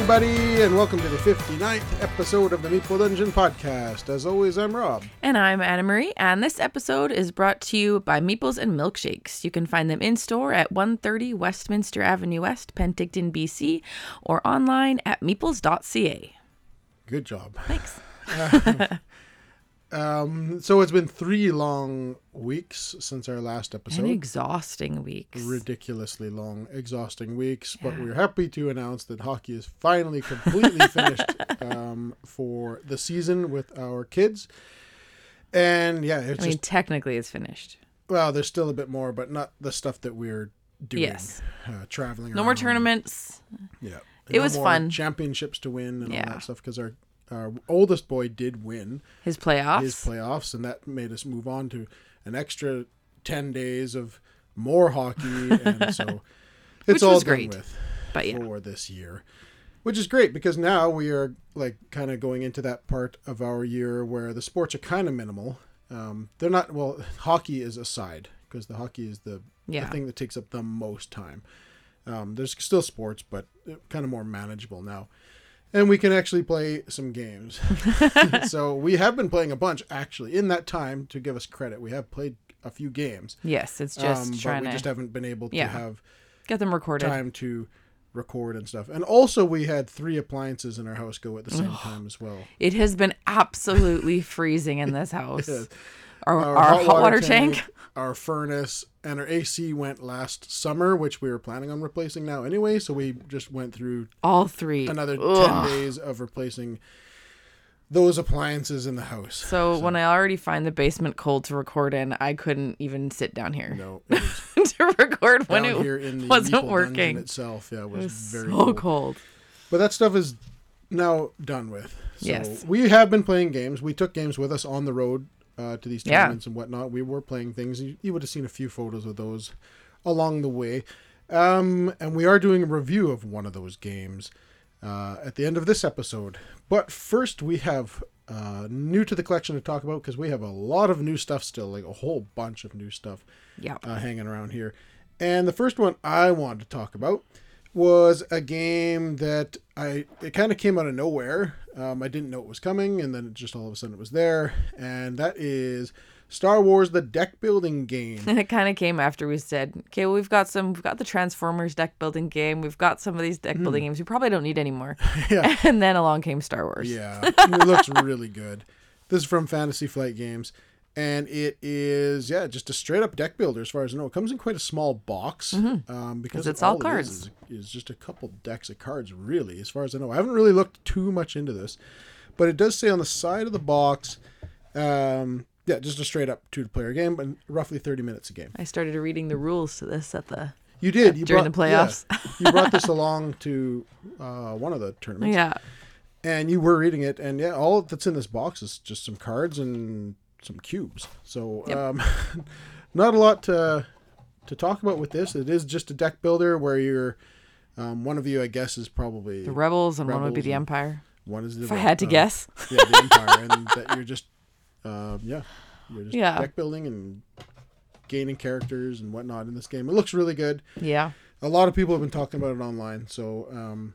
Everybody, and welcome to the 59th episode of the Meeple Dungeon podcast. As always, I'm Robb. And I'm Anna Marie, and this episode is brought to you by Meeples and Milkshakes. You can find them in store at 130 Westminster Avenue West, Penticton, BC, or online at meeples.ca. Good job. Thanks. Um, so it's been three long weeks since our last episode. exhausting weeks. Ridiculously long, exhausting weeks, but we're happy to announce that hockey is finally completely finished um, for the season with our kids. And yeah, it's I mean, just technically, it's finished. well, there's still a bit more, but not the stuff that we're doing. Yes. uh, traveling. No more tournaments. Yeah, It No was more fun. Championships to win and all that stuff because our our oldest boy did win His playoffs. his playoffs, and that made us move on to an extra ten days of more hockey, and so it's all done great. with but yeah. for this year. Which is great because now we are like kind of going into that part of our year where the sports are kind of minimal. Um, they're not well. Hockey is aside because the hockey is the, Yeah. the thing that takes up the most time. Um, there's still sports, but kind of more manageable now, and we can actually play some games. so we have been playing a bunch actually in that time. To give us credit, we have played a few games. Yes, it's just um, but trying we to just haven't been able to Yeah. have get them recorded. time to record and stuff. And also, we had three appliances in our house go at the same time as well. It has been absolutely freezing in this house. Yes. Our, our, hot, water, tank. Our furnace, and our AC went last summer, which we were planning on replacing now anyway. So we just went through all three. another Ugh. ten days of replacing those appliances in the house. So, when I already find the basement cold to record in, I couldn't even sit down here No, to record when it here in the wasn't working. itself. Yeah, it was, It was very so cold. cold. But that stuff is now done with. So Yes. we have been playing games. We took games with us on the road uh, to these Yeah. tournaments and whatnot. We were playing things. You, you would have seen a few photos of those along the way. Um, and we are doing a review of one of those games uh, at the end of this episode. But first, we have uh, new to the collection to talk about because we have a lot of new stuff still, like a whole bunch of new stuff Yeah. uh, hanging around here. And the first one I wanted to talk about was a game that I it kind of came out of nowhere. Um, I didn't know it was coming, and then it just all of a sudden it was there. And that is Star Wars: The Deck Building Game. And it kind of came after we said, okay, well, we've got some, we've got the Transformers deck building game. We've got some of these deck building games. We probably don't need anymore." Hmm. Yeah. And then along came Star Wars. Yeah, it looks really good. This is from Fantasy Flight Games, and it is yeah just a straight up deck builder as far as I know. It comes in quite a small box um, because it's all it is cards. Is, is just a couple decks of cards really, as far as I know. I haven't really looked too much into this, but it does say on the side of the box, um, yeah, just a straight up two player game, but roughly thirty minutes a game. I started reading the rules to this at the, You did you During brought, the playoffs. yeah, you brought this along to uh, one of the tournaments. yeah. and you were reading it and yeah all that's in this box is just some cards and some cubes so Yep. um not a lot to to talk about with this it is just a deck builder where you're um, one of you i guess is probably The Rebels and one would be the Empire. one is the If I had to uh, guess. yeah the empire and that you're just um yeah you're just Yeah. deck building and gaining characters and whatnot in this game it looks really good Yeah. a lot of people have been talking about it online. So um,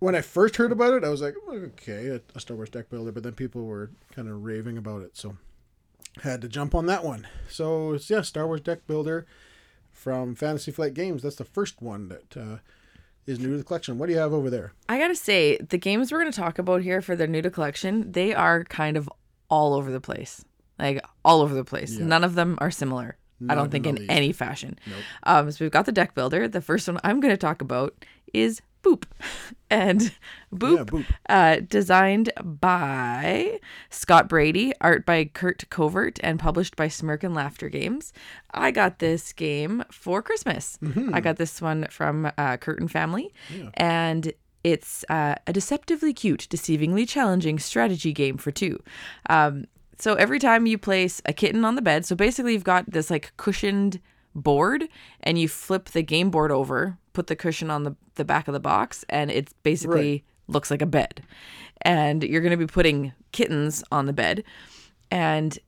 when I first heard about it, I was like, okay, a Star Wars deck builder. But then people were kind of raving about it, so had to jump on that one. So it's yeah, Star Wars deck builder from Fantasy Flight Games. That's the first one that uh, is new to the collection. What do you have over there? I gotta say, the games we're gonna talk about here for the new to collection, they are kind of all over the place. Like all over the place. Yeah. None of them are similar. I don't think in least. any fashion. Nope. Um, so we've got the deck builder. The first one I'm gonna talk about is Boop. And Boop, Yeah, Boop. Uh, designed by Scott Brady, art by Kurt Covert, and published by Smirk and Laughter Games. I got this game for Christmas. I got this one from uh, Curtin Family, and it's uh, a deceptively cute, deceivingly challenging strategy game for two. Um, so every time you place a kitten on the bed, so basically you've got this like cushioned board and you flip the game board over, put the cushion on the, the back of the box, and it basically Right. looks like a bed. And you're going to be putting kittens on the bed. And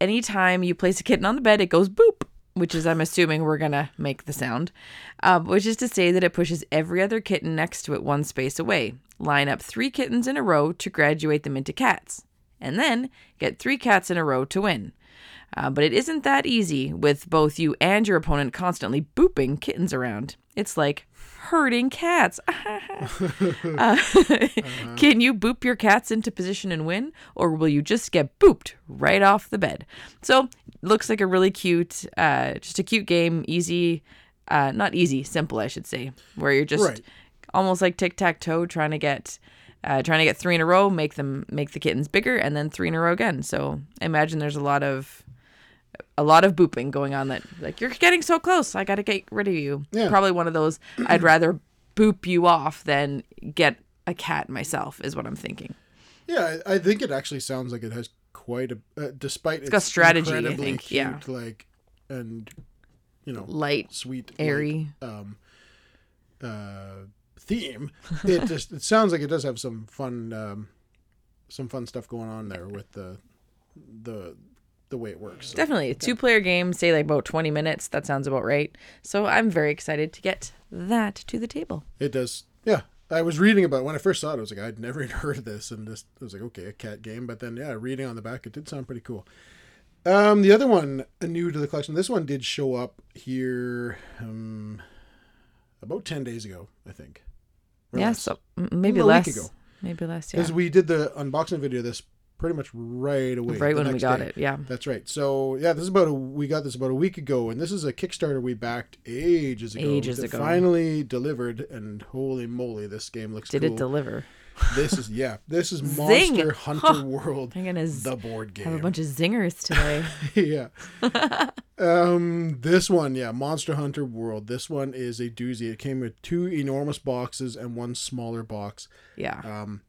anytime you place a kitten on the bed, it goes boop which is I'm assuming we're gonna make the sound, uh, which is to say that it pushes every other kitten next to it one space away. Line up three kittens in a row to graduate them into cats, and then get three cats in a row to win. Uh, but it isn't that easy with both you and your opponent constantly booping kittens around. It's like herding cats. Uh, Can you boop your cats into position and win, or will you just get booped right off the bed? So, looks like a really cute, uh, just a cute game, easy, uh, not easy, simple, I should say, where you're just Right. almost like tic tac toe, trying to get. Uh, trying to get three in a row, make them make the kittens bigger, and then three in a row again. So I imagine there's a lot of a lot of booping going on that like you're getting so close i gotta get rid of you Yeah. probably one of those i'd rather boop you off than get a cat myself is what i'm thinking Yeah, I, I think it actually sounds like it has quite a, uh, despite it's got strategy, I think, yeah. like and you know light sweet, airy um, uh, theme. It just it sounds like it does have some fun, um, some fun stuff going on there with the the the way it works. So, definitely a two player game say like about 20 minutes that sounds about right so i'm very excited to get that to the table It does. Yeah, I was reading about when I first saw it. I was like, I'd never even heard of this, and just I was like, okay, a cat game. But then, yeah, reading on the back, it did sound pretty cool. Um, the other one, uh, new to the collection. This one did show up here, um, about ten days ago, I think. Or yeah less. so maybe A week less ago. maybe less yeah because we did the unboxing video this pretty much right away. right when we got day. it yeah That's right. So yeah, this is about a we got this about a week ago, and this is a Kickstarter we backed ages ago. Ages ago. Finally delivered, and holy moly, this game looks did cool. it deliver This is yeah, this is Zing! Monster Hunter Huh. World, i'm gonna z- the board game. have a bunch of zingers today yeah. um, this one, yeah, Monster Hunter World. This one is a doozy. It came with two enormous boxes and one smaller box. yeah Um,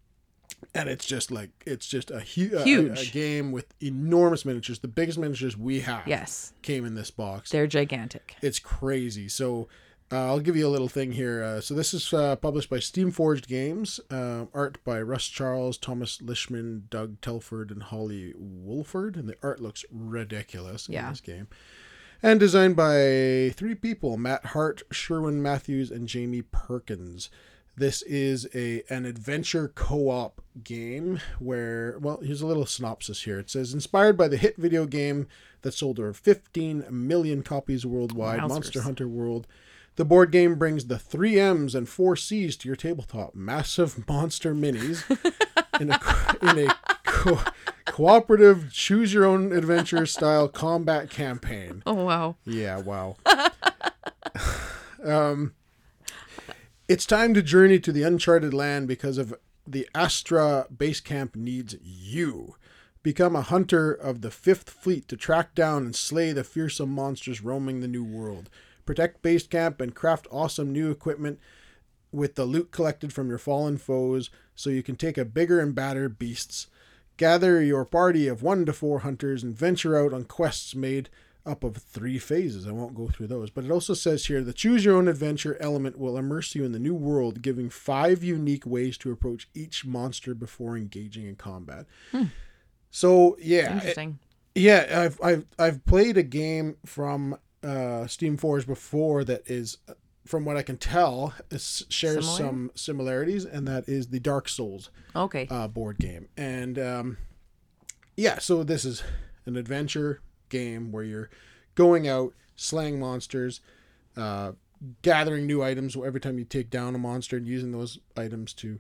and it's just like it's just a, hu- a- a, Huge. game with enormous miniatures. The biggest miniatures we have yes came in this box. they're gigantic It's crazy. So uh, I'll give you a little thing here. Uh, so this is uh, published by Steamforged Games. Uh, art by Russ Charles, Thomas Lishman, Doug Telford, and Holly Wolford. And the art looks ridiculous Yeah. in this game. And designed by three people: Matt Hart, Sherwin Matthews, and Jamie Perkins. This is a an adventure co-op game where well, here's a little synopsis here. It says inspired by the hit video game that sold over 15 million copies worldwide, Wowzers. Monster Hunter World. The board game brings the three M's and four C's to your tabletop. Massive monster minis in a in a co- cooperative choose your own adventure style combat campaign. oh wow Yeah, wow. um, it's time to journey to the uncharted land because of the Astera base camp needs you. Become a hunter of the Fifth Fleet to track down and slay the fearsome monsters roaming the new world. Protect base camp and craft awesome new equipment with the loot collected from your fallen foes so you can take a bigger and badder beasts. Gather your party of one to four hunters and venture out on quests made up of three phases. I won't go through those, but it also says here the choose your own adventure element will immerse you in the new world, giving five unique ways to approach each monster before engaging in combat. So yeah, it- interesting yeah, I've I've I've played a game from uh, Steam Forge before that is, uh, from what I can tell, is, shares Similar? some similarities, and that is the Dark Souls okay uh, board game. And um, yeah, so this is an adventure game where you're going out, slaying monsters, uh, gathering new items every time you take down a monster, and using those items to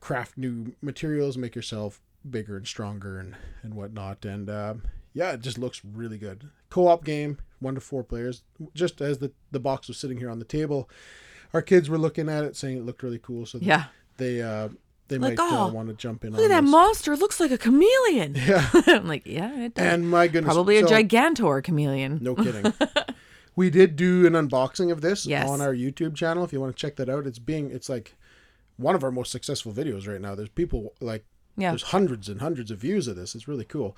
craft new materials, make yourself bigger and stronger, and and whatnot. And um, yeah, it just looks really good. Co-op game, one to four players. Just as the the box was sitting here on the table, our kids were looking at it, saying it looked really cool. So yeah they uh they Like, might uh, "Oh, want to jump in Look at that this. monster. It looks like a chameleon. yeah I'm like, yeah, it does. and my goodness Probably a so- gigantor chameleon. no kidding we did do an unboxing of this Yes. on our youtube channel if you want to check that out it's being it's like one of our most successful videos right now there's people like Yeah. there's hundreds and hundreds of views of this it's really cool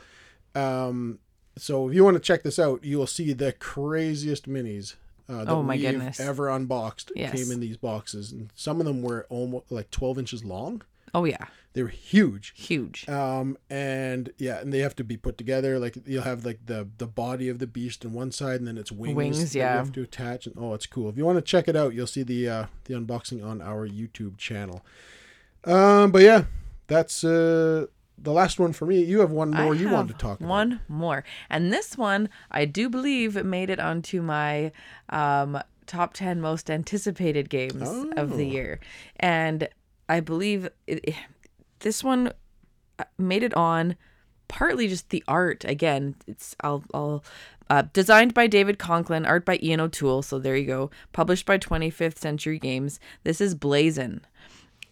um so if you want to check this out you will see the craziest minis uh, that Oh, my we've goodness. ever unboxed Yes. came in these boxes and some of them were almost like 12 inches long Oh yeah. They were huge. Huge. Um, and yeah, and they have to be put together. Like you'll have like the the body of the beast on one side, and then its wings. Wings, that you have to attach. And oh, it's cool. If you want to check it out, you'll see the uh, the unboxing on our YouTube channel. Um, but yeah, that's uh the last one for me. You have one more I you want to talk about. One more. And this one, I do believe, made it onto my um, top 10 most anticipated games of the Oh. year. And I believe it, it- this one uh, made it on partly just the art. Again, it's I'll, I'll uh, designed by David Conklin, art by Ian O'Toole. So there you go. Published by 25th Century Games. This is Blazon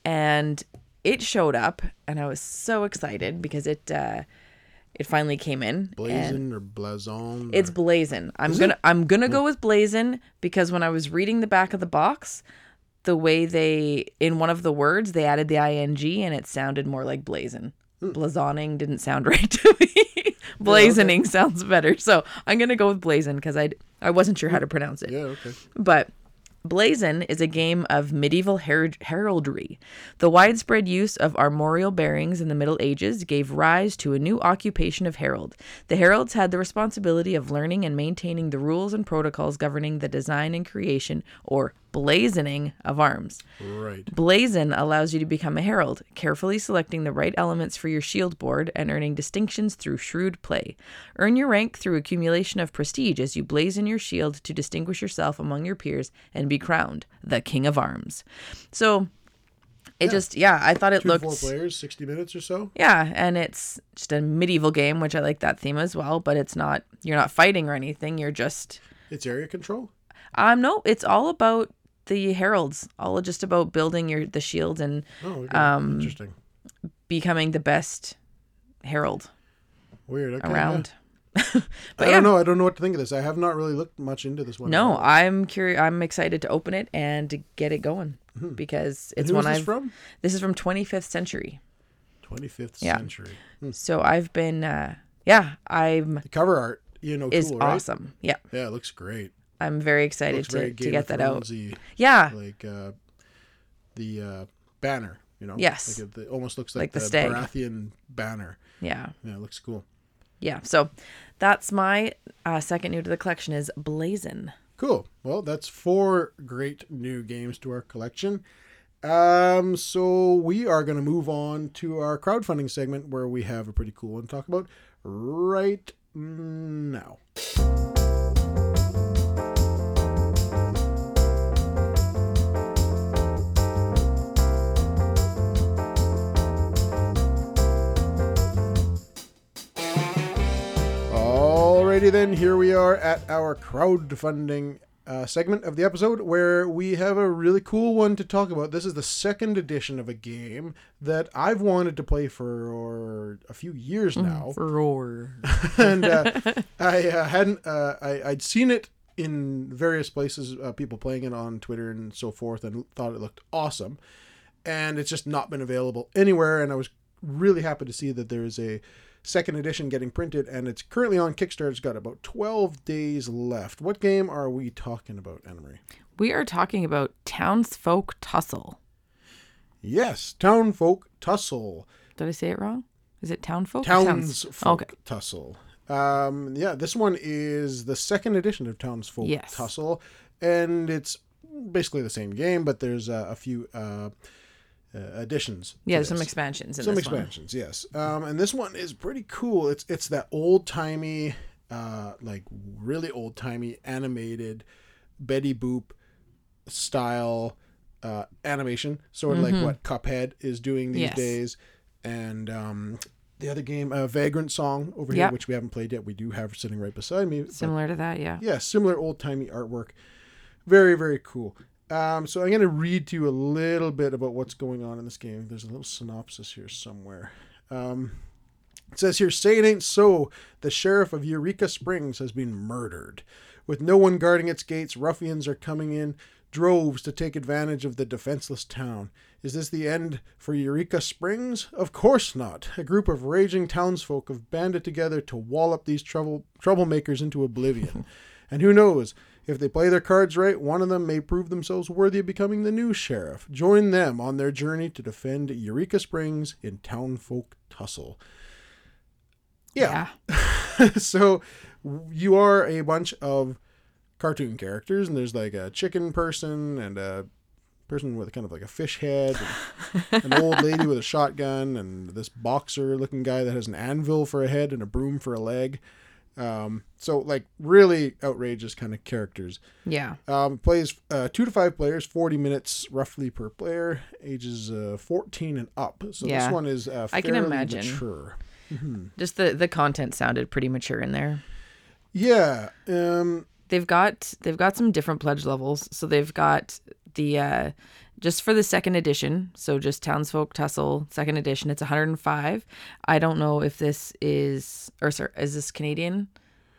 and it showed up and i was so excited because it uh it finally came in Blazon or Blazon. it's blazon i'm Is gonna it? i'm gonna go with blazon because when i was reading the back of the box the way they in one of the words they added the ing and it sounded more like blazon Hmm. blazoning didn't sound right to me blazoning sounds better so i'm gonna go with blazon because i i wasn't sure how to pronounce it yeah. Okay. but Blazon is a game of medieval her- heraldry. The widespread use of armorial bearings in the Middle Ages gave rise to a new occupation of herald. The heralds had the responsibility of learning and maintaining the rules and protocols governing the design and creation, or blazoning, of arms. Right. Blazon allows you to become a herald, carefully selecting the right elements for your shield board and earning distinctions through shrewd play. Earn your rank through accumulation of prestige as you blazon your shield to distinguish yourself among your peers and be crowned the King of Arms. So it just, yeah, I thought it Two looked. four players, sixty minutes or so. Yeah, and it's just a medieval game, which I like that theme as well, but it's not, you're not fighting or anything. You're just, It's area control. um, no, it's all about the heralds, all just about building your the shield and Oh, okay. Um, interesting. becoming the best herald Weird. Okay, around. yeah. But I yeah, don't know. I don't know what to think of this. I have not really looked much into this one. no. I'm curious. I'm excited to open it and to get it going because it's one I've. from? This is from 25th century, Twenty fifth Yeah. century. so I've been. uh Yeah, I'm. The cover art, you know, Is cool, right? awesome. Yeah, Yeah, it looks great. I'm very excited looks very to, to get that out. Yeah, Like uh, the uh, banner, you know. Yes. Like it, it almost looks like, Like the the, stag. Baratheon banner. yeah, Yeah, it looks cool. yeah. So that's my uh, second new to the collection is Blazon. Cool. Well, that's four great new games to our collection. Um, so we are going to move on to our crowdfunding segment where we have a pretty cool one to talk about right now. Alrighty then, here we are at our crowdfunding uh, segment of the episode where we have a really cool one to talk about. This is the second edition of a game that I've wanted to play for a few years now, Roar. and uh, I uh, hadn't. Uh, I, I'd seen it in various places, uh, people playing it on Twitter and so forth, and thought it looked awesome. And it's just not been available anywhere. And I was really happy to see that there is a second edition getting printed, and it's currently on Kickstarter. It's got about 12 days left. What game are we talking about, Anna-Marie? We are talking about Townsfolk Tussle. Yes, Townfolk Tussle. Did I say it wrong? Is it Townfolk? Townsfolk Okay. Tussle. Um, yeah, this one is the second edition of Townsfolk Yes. Tussle, and it's basically the same game, but there's uh, a few uh, uh, additions. Yeah, some expansions in some this one. expansions. Yes, um, and this one is pretty cool. It's it's that old timey, uh, like really old timey animated Betty Boop style uh, animation, sort of like what Cuphead is doing these Mm-hmm. Yes. days, and um, the other game, uh, Vagrant Song over here, which we haven't played yet. We do have sitting right beside me. but Similar to that, yeah. yeah, similar old timey artwork. Very, very cool. Um, so I'm going to read to you a little bit about what's going on in this game. There's a little synopsis here somewhere. Um, It says here, say it ain't so. The sheriff of Eureka Springs has been murdered. With no one guarding its gates, ruffians are coming in droves to take advantage of the defenseless town. Is this the end for Eureka Springs? Of course not. A group of raging townsfolk have banded together to wallop these trouble troublemakers into oblivion. and who knows, if they play their cards right, one of them may prove themselves worthy of becoming the new sheriff. Join them on their journey to defend Eureka Springs in townfolk tussle. Yeah. so you are a bunch of cartoon characters, and there's like a chicken person and a person with kind of like a fish head, and an old lady with a shotgun, and this boxer looking guy that has an anvil for a head and a broom for a leg. Um, so like really outrageous kind of characters. Yeah. Um, plays uh, two to five players, forty minutes roughly per player, ages uh, fourteen and up. So Yeah. this one is uh, I can imagine. mature. Just the the content sounded pretty mature in there. Yeah. Um, They've got they've got some different pledge levels. So they've got the uh just for the second edition, so just Townsfolk Tussle second edition, it's 105. I don't know if this is or sorry, is this Canadian?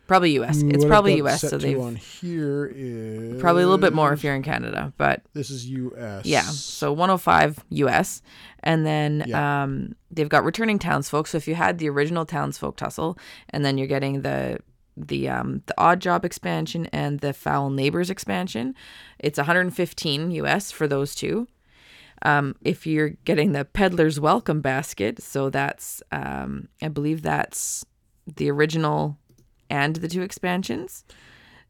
Probably US. It's what probably US, so to they've on here is probably a little bit more if you're in Canada, but This is U.S. Yeah, so 105 US, and then Yeah. um, they've got returning townsfolk. So if you had the original townsfolk tussle, and then you're getting the the um, the odd job expansion and the foul neighbors expansion, it's 115 US for those two. Um, if you're getting the peddler's welcome basket, so that's um, I believe that's the original and the two expansions.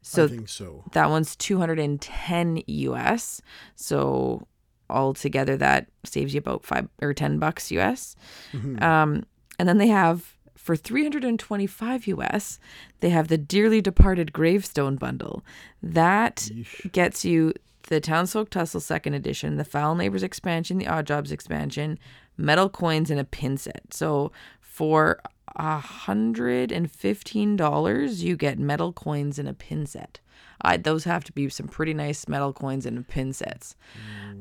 So I think so. that one's 210 US. So altogether that saves you about 5 or 10 bucks US. Mm-hmm. Um and then they have for 325 US, they have the dearly departed gravestone bundle. That Yeesh. gets you the Townsfolk Tussle second edition, the Foul Neighbors expansion, the Odd Jobs expansion, metal coins, and a pin set. So for a hundred and fifteen dollars, you get metal coins and a pin set. I, those have to be some pretty nice metal coins and pin sets.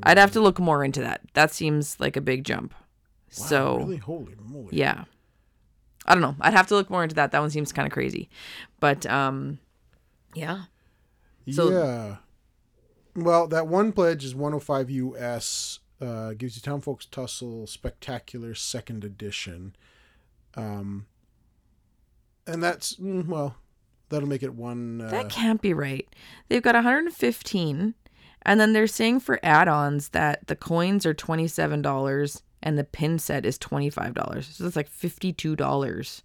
I'd have to look more into that. That seems like a big jump. Wow, so really, holy moly! yeah. I don't know. I'd have to look more into that. That one seems kind of crazy. But um yeah. So- yeah. Well, that one pledge is 105 US. Uh, gives you Town Folks Tussle Spectacular Second Edition. Um, and that's mm, well, that'll make it one. Uh, That can't be right. They've got 115 and then they're saying for add-ons that the coins are $27 and the pin set is $25. So that's like $52. dollars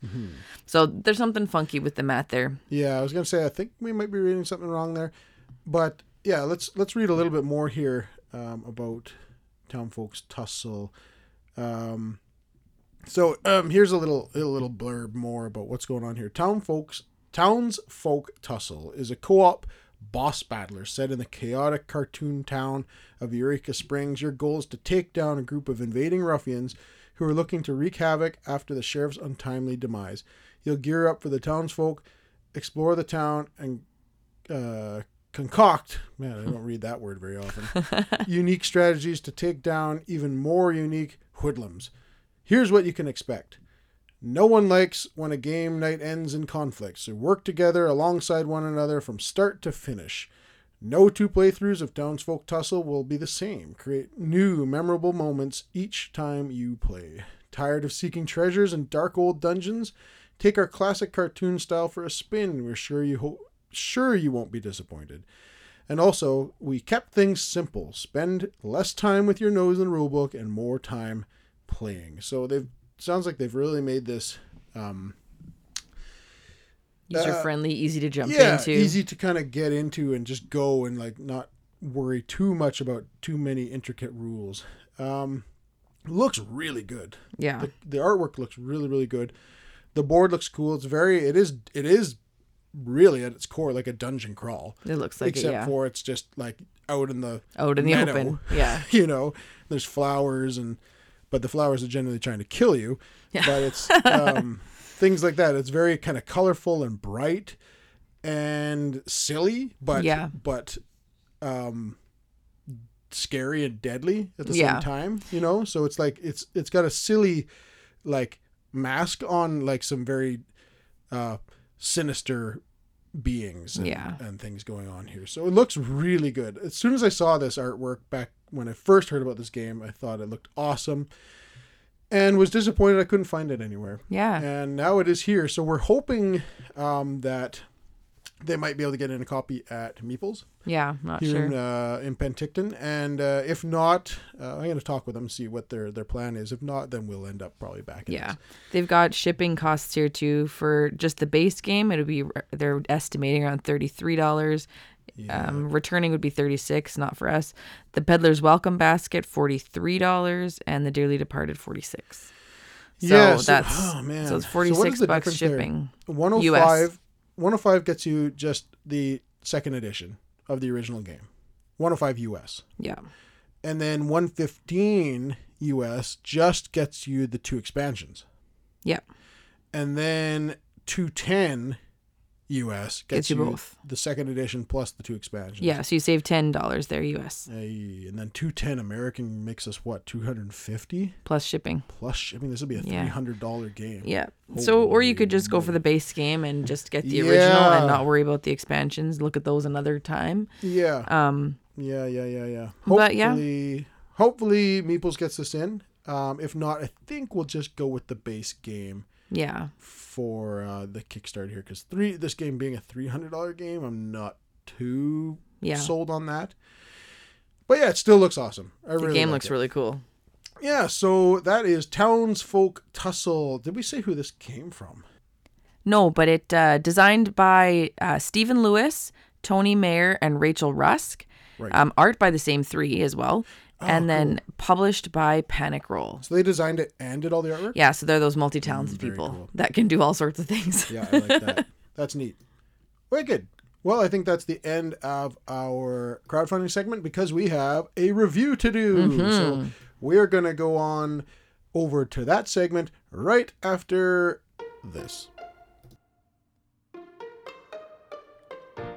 So there's something funky with the math there. Yeah, I was gonna say I think we might be reading something wrong there, but yeah, let's let's read a little bit more here um, about Town Folks Tussle. Um, so um, here's a little a little blurb more about what's going on here. Town Folks Townsfolk Tussle is a co-op boss battler set in the chaotic cartoon town of Eureka Springs. Your goal is to take down a group of invading ruffians who are looking to wreak havoc after the sheriff's untimely demise. You'll gear up for the townsfolk, explore the town, and uh, concoct. Man, I don't read that word very often. unique strategies to take down even more unique hoodlums. Here's what you can expect. No one likes when a game night ends in conflict, so work together alongside one another from start to finish. No two playthroughs of Townsfolk Tussle will be the same. Create new, memorable moments each time you play. Tired of seeking treasures in dark old dungeons? Take our classic cartoon style for a spin. We're sure you ho- sure you won't be disappointed. And also, we kept things simple. Spend less time with your nose in the rulebook and more time playing. So they've sounds like they've really made this um, User friendly, easy to jump yeah into. easy to kind of get into and just go and like not worry too much about too many intricate rules. Um, looks really good. Yeah. The, the artwork looks really really good. The board looks cool. It's very it is it is really at its core like a dungeon crawl. It looks like except it, yeah. for it's just like out in the Out in the meadow. open. Yeah. you know there's flowers and but the flowers are generally trying to kill you Yeah. but it's um, things like that it's very kind of colorful and bright and silly but Yeah. but um scary and deadly at the Yeah. same time you know so it's like it's it's got a silly like mask on like some very uh, sinister beings and, Yeah. and things going on here. So it looks really good. As soon as I saw this artwork back when I first heard about this game, I thought it looked awesome and was disappointed I couldn't find it anywhere. Yeah. And now it is here. So we're hoping um, that they might be able to get in a copy at Meeples. Yeah, not here sure. In, uh, in Penticton. And uh, if not, uh, I'm going to talk with them, see what their, their plan is. If not, then we'll end up probably back Yeah. This. They've got shipping costs here too for just the base game. It'll be, they're estimating around $33. Yeah. Um, returning would be 36 not for us. The Peddler's Welcome Basket, $43, and The Dearly Departed, 46 so yeah, so, that's oh, man. so it's 46 so bucks shipping. There? 105 US. 105 gets you just the second edition of the original game. 105 US. Yeah. And then 115 US just gets you the two expansions. Yep. Yeah. And then 210 US gets, Gets you both. the second edition plus the two expansions. yeah. So you save ten dollars there, U.S. Hey, and then 210 American makes us what 250 plus shipping. plus shipping. This would be a $300 game. Yeah. So, or you could just go for the base game and just get the original and not worry about the expansions. Look at those another time. Yeah. Um, Yeah, yeah, yeah, yeah. But, yeah. Hopefully, hopefully Meeples gets this in. Um, if not, I think we'll just go with the base game yeah. for uh, the Kickstarter here because three this game being a three hundred dollar game, I'm not too Yeah. sold on that. But yeah, it still looks awesome. I The really game looks it. really cool. yeah. So that is Townsfolk Tussle. Did we say who this came from? No, but it uh, designed by uh, Stephen Lewis, Tony Mayer, and Rachel Rusk. Right. Um, art by the same three as well, and then published by Panic Roll. So they designed it and did all the artwork. Yeah, so they're those multi-talented Mm, people cool. that can do all sorts of things. Yeah, I like that. That's neat. Very good. Well, I think that's the end of our crowdfunding segment because we have a review to do. So we're going to go on over to that segment right after this.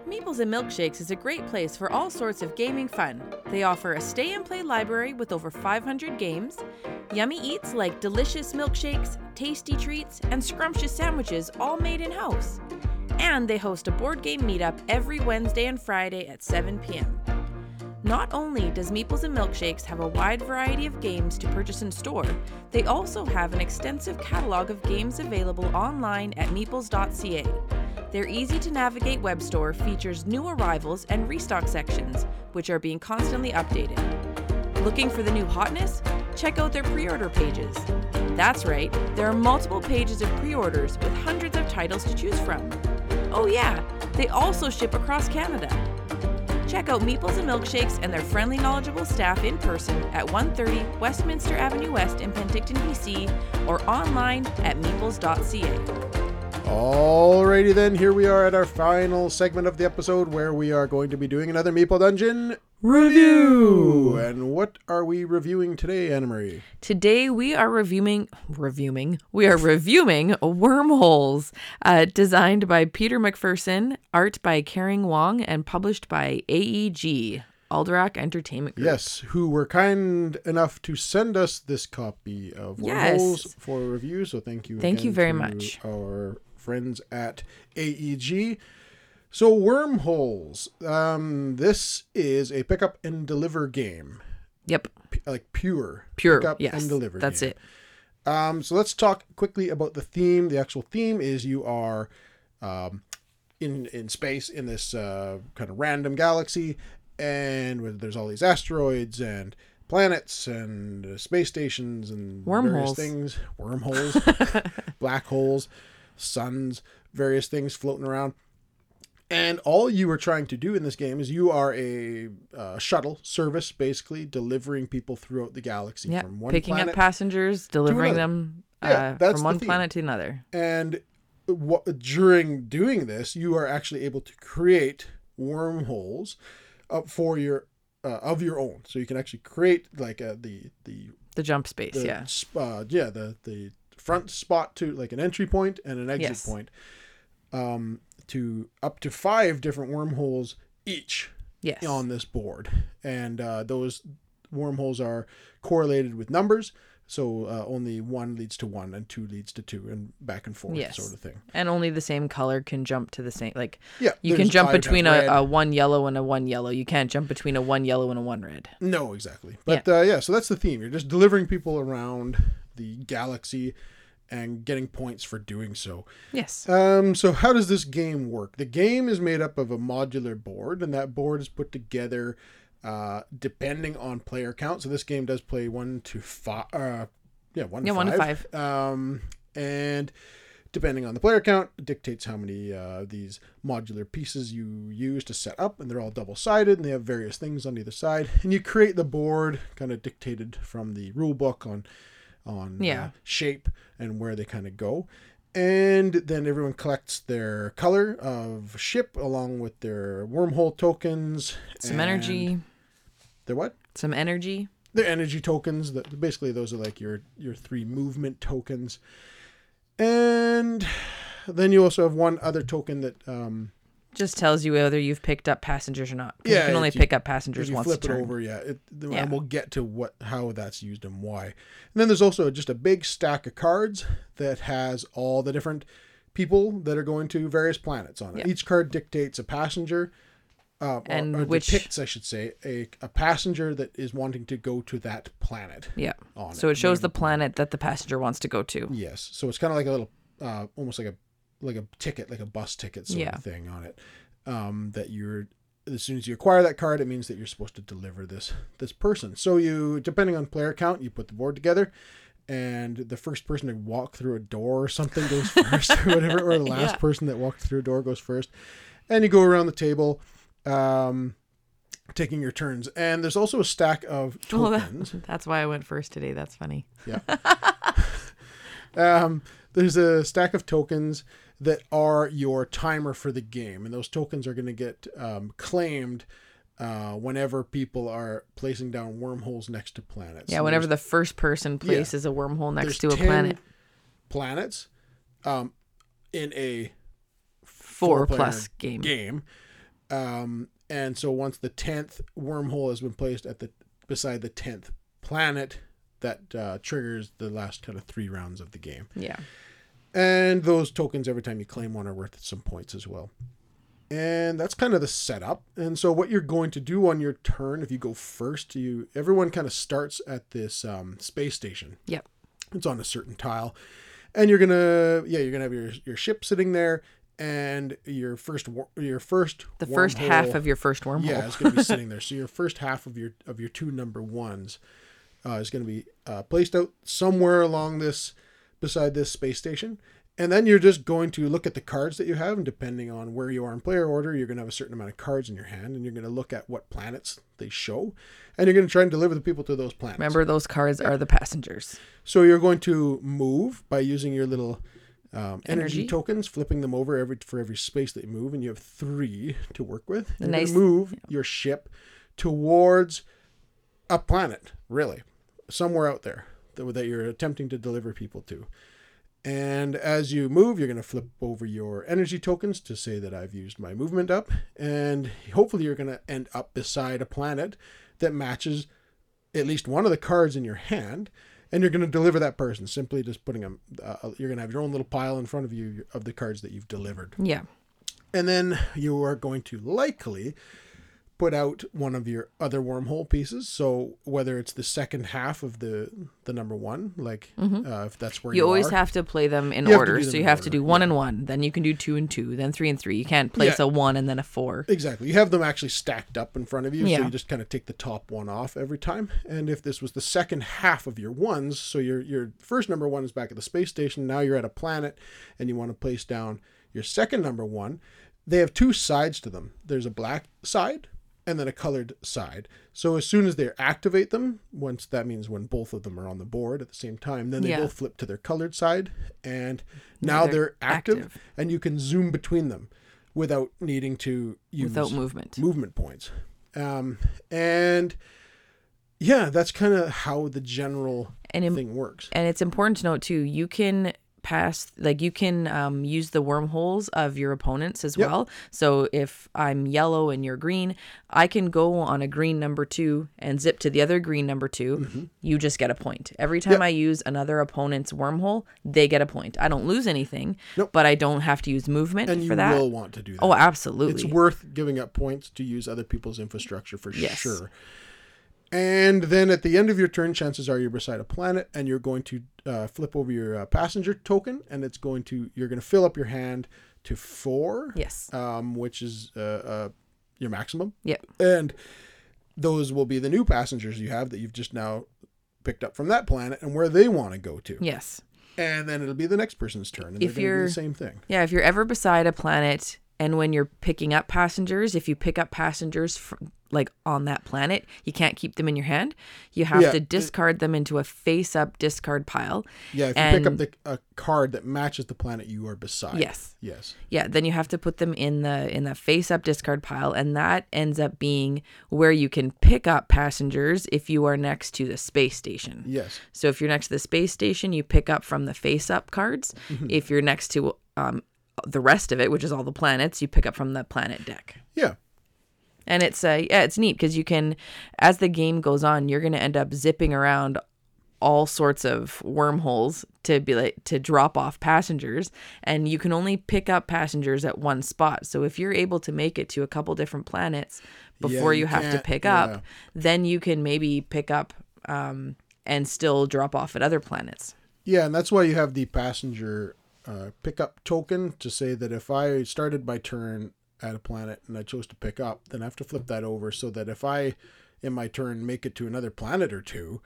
Meeples and Milkshakes is a great place for all sorts of gaming fun. They offer a stay and play library with over 500 games, yummy eats like delicious milkshakes, tasty treats, and scrumptious sandwiches all made in house. And they host a board game meetup every Wednesday and Friday at 7 p.m. Not only does Meeples and Milkshakes have a wide variety of games to purchase in store, they also have an extensive catalog of games available online at meeples.ca. Their easy to navigate web store features new arrivals and restock sections, which are being constantly updated. Looking for the new hotness? Check out their pre order pages. That's right, there are multiple pages of pre orders with hundreds of titles to choose from. Oh, yeah, they also ship across Canada. Check out Meeples and Milkshakes and their friendly, knowledgeable staff in person at 130 Westminster Avenue West in Penticton, BC, or online at meeples.ca. Alrighty then, here we are at our final segment of the episode where we are going to be doing another Meeple Dungeon review. And what are we reviewing today, Anna Marie? Today we are reviewing reviewing we are reviewing Wormholes, uh, designed by Peter McPherson, art by Caring Wong, and published by AEG Alderac Entertainment Group. Yes, who were kind enough to send us this copy of Yes. Wormholes for review. So thank you. Thank you very much. Our friends at AEG. So Wormholes. Um, this is a pick up and deliver game, Yep. P- like pure Pure. pick up yes. and deliver. That's game. it. Um, so let's talk quickly about the theme. The actual theme is you are um, in in space in this uh, kind of random galaxy, and there's all these asteroids and planets and uh, space stations and various Wormholes. things, wormholes, black holes, suns, various things floating around. And all you are trying to do in this game is you are a uh, shuttle service, basically delivering people throughout the galaxy Yeah. from one Picking planet up passengers, delivering them Yeah, uh, from one theme. planet to another. and what, during doing this, you are actually able to create wormholes uh, for your uh, of your own. So you can actually create like uh, the the, The jump space, the yeah. uh, yeah the the front spot to like an entry point and an exit Yes. point, um, to up to five different wormholes each Yes. on this board, and uh, those wormholes are correlated with numbers So uh, only one leads to one, and two leads to two, and back and forth, Yes. sort of thing. And only the same color can jump to the same. Like Yeah, you can jump between a, a one yellow and a one yellow. You can't jump between a one yellow and a one red. No, exactly. But yeah. Uh, yeah, so that's the theme. You're just delivering people around the galaxy and getting points for doing so. Yes. Um, so how does this game work? The game is made up of a modular board, and that board is put together uh, depending on player count. So this game does play one to five. Uh, yeah, one to Yeah, five. one to five. Um, and depending on the player count, dictates how many uh, these modular pieces you use to set up, and they're all double sided, and they have various things on either side. And you create the board, kind of dictated from the rule book on on Yeah. uh, shape and where they kind of go. And then everyone collects their color of ship along with their wormhole tokens. Some energy. Their what? Some energy. Their energy tokens. That basically those are like your your three movement tokens. And then you also have one other token that um, Just tells you whether you've picked up passengers or not. Yeah, You can only you- pick up passengers you once flip a it turn. over, yeah, it, Yeah. and we'll get to what how that's used and why. And then there's also just a big stack of cards that has all the different people that are going to various planets on it. Yeah. Each card dictates a passenger, uh, And or, or which- depicts, I should say, a, a passenger that is wanting to go to that planet. Yeah. On So it shows the planet that the passenger wants to go to. Yes, so it's kind of like a little, uh, almost like a like a ticket, like a bus ticket sort Yeah. of thing on it. Um, that you're as soon as you acquire that card, it means that you're supposed to deliver this this person. So you, depending on player count, you put the board together, and the first person to walk through a door or something goes first, or whatever, or the last Yeah. person that walked through a door goes first, and you go around the table. Um, taking your turns and there's also a stack of Oh, tokens that, that's why I went first today. That's funny. yeah. um, there's a stack of tokens that are your timer for the game, and those tokens are going to get um, claimed uh, whenever people are placing down wormholes next to planets. Yeah, And whenever the first person places a wormhole next to a planet, planets um, in a four four-player plus game. game. Um, and so once the tenth wormhole has been placed at the beside the tenth planet, that uh, triggers the last kind of three rounds of the game. Yeah. And those tokens, every time you claim one, are worth some points as well. And that's kind of the setup. And so, what you're going to do on your turn, if you go first, you everyone kind of starts at this um, space station. Yep. It's on a certain tile, and you're gonna, yeah, you're gonna have your your ship sitting there, and your first your first The first half of your first wormhole. yeah, it's going to be sitting there. So your first half of your of your two number ones uh, is going to be uh, placed out somewhere along this beside this space station, and then you're just going to look at the cards that you have, and depending on where you are in player order, you're going to have a certain amount of cards in your hand, and you're going to look at what planets they show, and you're going to try and deliver the people to those planets. Remember, those cards are the passengers. So you're going to move by using your little um, energy. Energy. tokens, flipping them over every for every space that you move, and you have three to work with. You're nice- gonna move your ship towards a planet, really, somewhere out there that, you're attempting to deliver people to. And as you move, you're going to flip over your energy tokens to say that I've used my movement up, and hopefully you're going to end up beside a planet that matches at least one of the cards in your hand and you're going to deliver that person simply just putting them uh, you're going to have your own little pile in front of you of the cards that you've delivered Yeah. and then you are going to likely put out one of your other wormhole pieces so whether it's the second half of the the number one like uh, if that's where you, Mm-hmm. You always are, have to play them in You have to order. do So you have to do one and one. Then you can do two and two. Then three and three. You can't place Yeah. a one and then a four. Exactly. You have them actually stacked up in front of you, Yeah. so you just kind of take the top one off every time. And if this was the second half of your ones, so your your first number one is back at the space station, now you're at a planet and you want to place down your second number one, they have two sides to them. There's a black side and then a colored side. So as soon as they activate them, once that means when both of them are on the board at the same time, then they Yeah. both flip to their colored side and now they're they're, active, active. and you can zoom between them without needing to use Without movement. movement points. Um, and yeah, that's kind of how the general And im- thing works. And it's important to note too, you can pass like you can um, use the wormholes of your opponents as Yep. well so if i'm yellow and you're green i can go on a green number two and zip to the other green number 2 you just get a point every time Mm-hmm. Yep. i use another opponent's wormhole they get a point i don't lose anything Nope. but i don't have to use movement and for that You will want to do that. oh absolutely it's worth giving up points to use other people's infrastructure for Yes. sure. And then at the end of your turn, chances are you're beside a planet, and you're going to uh, flip over your uh, passenger token, and it's going to you're going to fill up your hand to four, yes. um, which is uh, uh, your maximum, yep. And those will be the new passengers you have that you've just now picked up from that planet and where they want to go to, yes. And then it'll be the next person's turn, and If they're going to do the same thing. Yeah, if you're ever beside a planet and when you're picking up passengers, if you pick up passengers from, like on that planet, you can't keep them in your hand. You have Yeah, to discard them into a face up discard pile. Yeah, if you pick up the a card that matches the planet you are beside. Yes. Yes. Yeah, then you have to put them in the in the face up discard pile and that ends up being where you can pick up passengers if you are next to the space station. Yes. So if you're next to the space station, you pick up from the face up cards. Mm-hmm. If you're next to um, the rest of it, which is all the planets, you pick up from the planet deck. Yeah. And it's uh, yeah, it's neat because you can, as the game goes on, you're gonna end up zipping around all sorts of wormholes to be like to drop off passengers, and you can only pick up passengers at one spot. So if you're able to make it to a couple different planets before you you, have to pick yeah. up, then you can maybe pick up um, and still drop off at other planets. Yeah, and that's why you have the passenger uh, pickup token to say that if I started my turn at a planet and I chose to pick up, then I have to flip that over so that if I, in my turn, make it to another planet or 2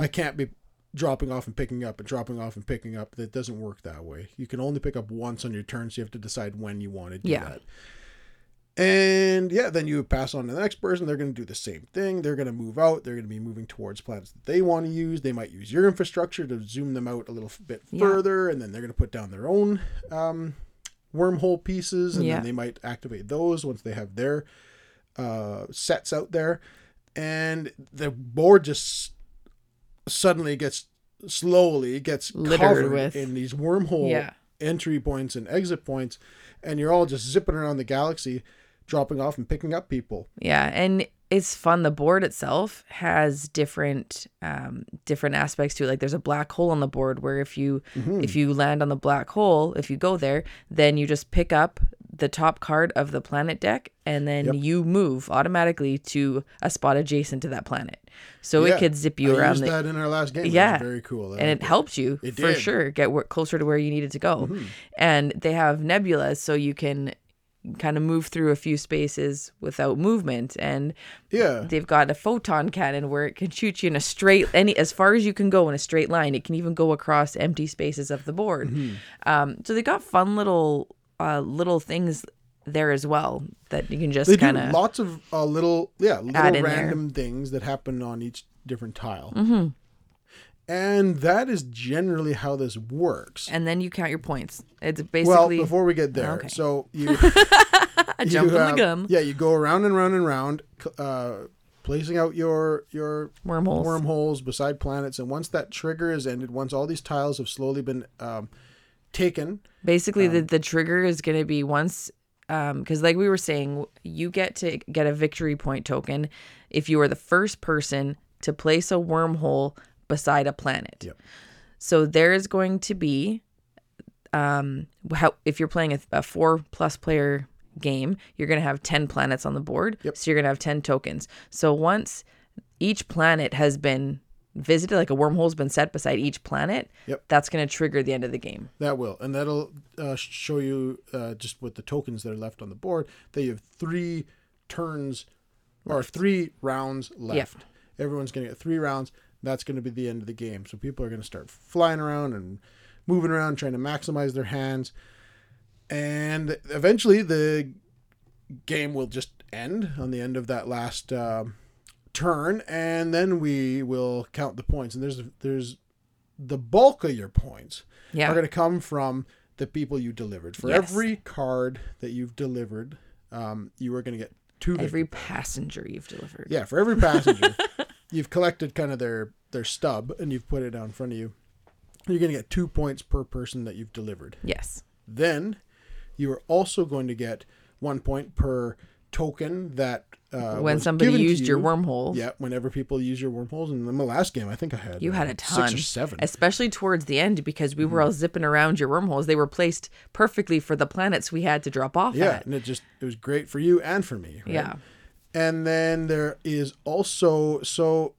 I can't be dropping off and picking up and dropping off and picking up. That doesn't work that way. You can only pick up once on your turn, so you have to decide when you want to do Yeah. that. And yeah, then you pass on to the next person. They're going to do the same thing. They're going to move out. They're going to be moving towards planets that they want to use. They might use your infrastructure to zoom them out a little bit Yeah. further, and then they're going to put down their own um, wormhole pieces, and Yeah. then they might activate those once they have their uh, sets out there. And the board just suddenly gets slowly gets Littered covered with- in these wormhole Yeah. entry points and exit points, and you're all just zipping around the galaxy, dropping off and picking up people. Yeah, and it's fun. The board itself has different um, different aspects to it. Like there's a black hole on the board where if you Mm-hmm. if you land on the black hole, if you go there, then you just pick up the top card of the planet deck and then Yep. you move automatically to a spot adjacent to that planet. So Yeah, it could zip you I around used the, that in our last game. Yeah. Very cool. I and it helps you It for did. Mm-hmm. sure get wor- closer to where you needed to go. And they have nebulas, so you can kind of move through a few spaces without movement. And Yeah, they've got a photon cannon where it can shoot you in a straight any as far as you can go in a straight line. It can even go across empty spaces of the board. Mm-hmm. Um, so they got fun little uh, little things there as well that you can just kind of lots of uh, little, yeah, little in there. random things that happen on each different tile. Mm-hmm. And that is generally how this works. and then you count your points. It's basically Well, before we get there, Okay. so you jumping the have- gun. Yeah, you go around and round and round, uh, placing out your your wormholes. wormholes beside planets, and once that trigger is ended, once all these tiles have slowly been um, taken, Basically, Um, the, the trigger is going to be once, because like we were saying, you get to get a victory point token if you are the first person to place a wormhole beside a planet. Yep. So there is going to be, um, how if you're playing a, a four plus player game, you're going to have 10 planets on the board. Yep. So you're going to have 10 tokens. So once each planet has been visited, like a wormhole's been set beside each planet, Yep. that's going to trigger the end of the game. that will, and that'll uh, show you uh, just with the tokens that are left on the board that you have three turns or three rounds left. Everyone's going to get three rounds. That's going to be the end of the game. So people are going to start flying around and moving around, trying to maximize their hands, and eventually the game will just end on the end of that last um turn, and then we will count the points. And there's there's the bulk of your points Yeah. are going to come from the people you delivered. For Yes. every card that you've delivered, um, you are going to get two. every passenger you've delivered. yeah, for every passenger, you've collected kind of their their stub and you've put it out in front of you. you're going to get two points per person that you've delivered. Yes. Then you are also going to get one point per token that uh, when somebody used your you. wormhole, Yeah, whenever people use your wormholes. And in the last game, I think I had you uh, had a ton. six or seven. Especially towards the end because we were Mm-hmm. all zipping around your wormholes. They were placed perfectly for the planets we had to drop off Yeah, at. and it just it was great for you and for me. right? Yeah. And then there is also so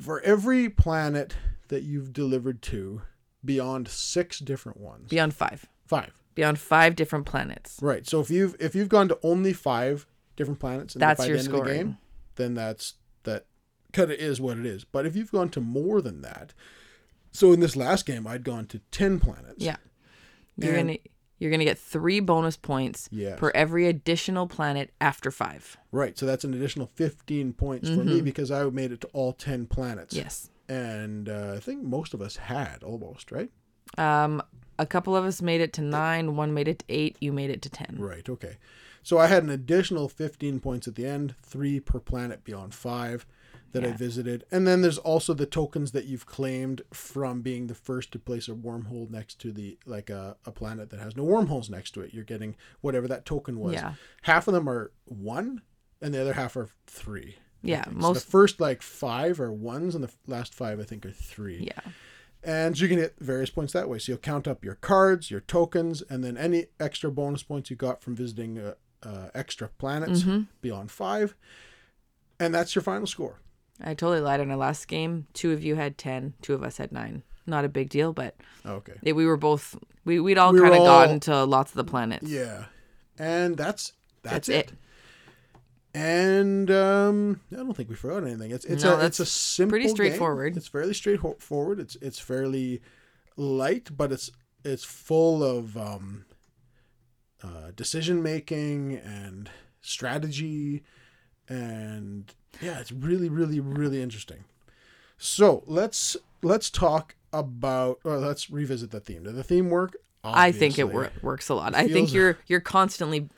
for every planet that you've delivered to beyond six different ones. Beyond five. Five. Beyond five different planets. Right. So if you've if you've gone to only five different planets and That's your the of the game, then that's that kind of is what it is. But if you've gone to more than that, so in this last game I'd gone to ten planets. Yeah. You're And- gonna you're gonna get three bonus points Yes. per every additional planet after five. Right. So that's an additional fifteen points for me because I made it to all ten planets. Mm-hmm. Yes. And uh, I think most of us had almost right. Um, a couple of us made it to nine. One made it to eight. You made it to ten. Right. Okay. So I had an additional 15 points at the end, three per planet beyond five that I visited. And then there's also the tokens that you've claimed from being the first to place a wormhole next to the, like a, a planet that has no wormholes next to it. You're getting whatever that token was. Yeah. Half of them are one and the other half are three. Yeah. So most- the first like five are ones and the last five I think are three. Yeah. And you can get various points that way. So you'll count up your cards, your tokens, and then any extra bonus points you got from visiting uh, uh, extra planets Mm-hmm. beyond five. And that's your final score. I totally lied on our last game. Two of you had ten. Two of us had nine. Not a big deal, but Okay. it, we were both we we'd all We kind of all- gotten to lots of the planets. Yeah. And that's that's, That's it. it. And um, I don't think we forgot anything. It's it's No, a it's a simple pretty game. straightforward. It's fairly straightforward. It's it's fairly light, but it's it's full of um, uh, decision making and strategy, and yeah, it's really really really interesting. So let's let's talk about or let's revisit the theme. Did the theme work? I think it wor- works a lot. I think you're you're constantly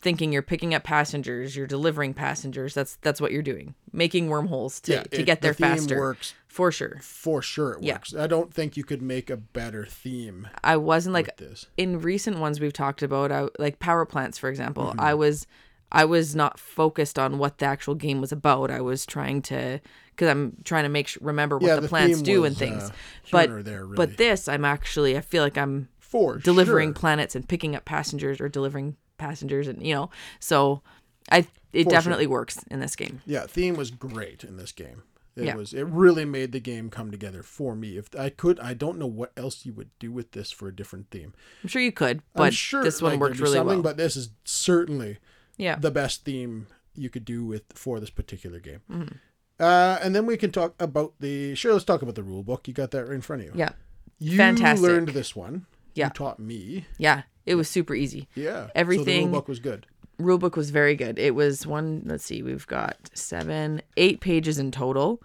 thinking you're picking up passengers, you're delivering passengers. That's that's what you're doing. Making wormholes to, Yeah, to it- get there the theme faster. works For sure. for sure. It Yeah. works. I don't think you could make a better theme I wasn't like this. in recent ones we've talked about I, like power plants for example Mm-hmm. i was i was not focused on what the actual game was about i was trying to because i'm trying to make sure, remember what Yeah, the, the plants do was, and things uh, but there, really. but this i'm actually i feel like i'm For delivering sure. planets and picking up passengers or delivering passengers and you know so i it For definitely works in this game Yeah, theme was great in this game. It Yeah. was it really made the game come together for me. If I could, I don't know what else you would do with this for a different theme. i'm sure you could I'm but sure this one like, worked really something, well But this is certainly yeah the best theme you could do with for this particular game. Mm-hmm. Uh, and then we can talk about the. Sure, let's talk about the rule book. You got that right in front of you. yeah You Fantastic. You learned this one. Yeah. You taught me. yeah it was super easy Yeah. everything. So the rule book was good. rulebook was very good. It was one. Let's see, we've got seven, eight pages in total.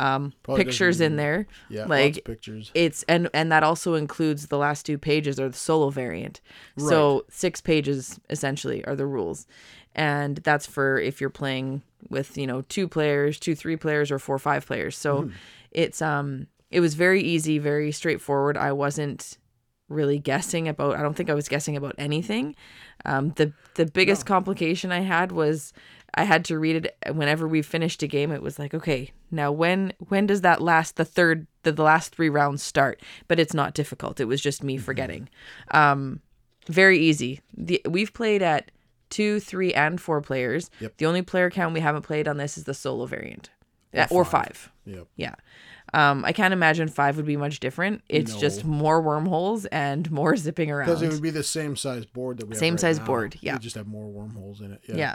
Um, Probably pictures in there. Yeah. like pictures. it's and and that also includes the last two pages are the solo variant. So six pages essentially are the rules, and that's for if you're playing with you know two players, two three players, or four five players. So Mm-hmm. it's um it was very easy, very straightforward. I wasn't really guessing about I don't think I was guessing about anything. Um the the biggest complication I had was I had to read it whenever we finished a game it was like okay now when when does that last the third the, the last three rounds start but it's not difficult it was just me forgetting um very easy the we've played at two three and four players Yep. the only player count we haven't played on this is the solo variant Uh, or five. Yep. Yeah. Um, I can't imagine five would be much different. It's just more wormholes and more zipping around. Because it would be the same size board that we have Same right size now. board, yeah. we just have more wormholes in it. Yeah. Yeah.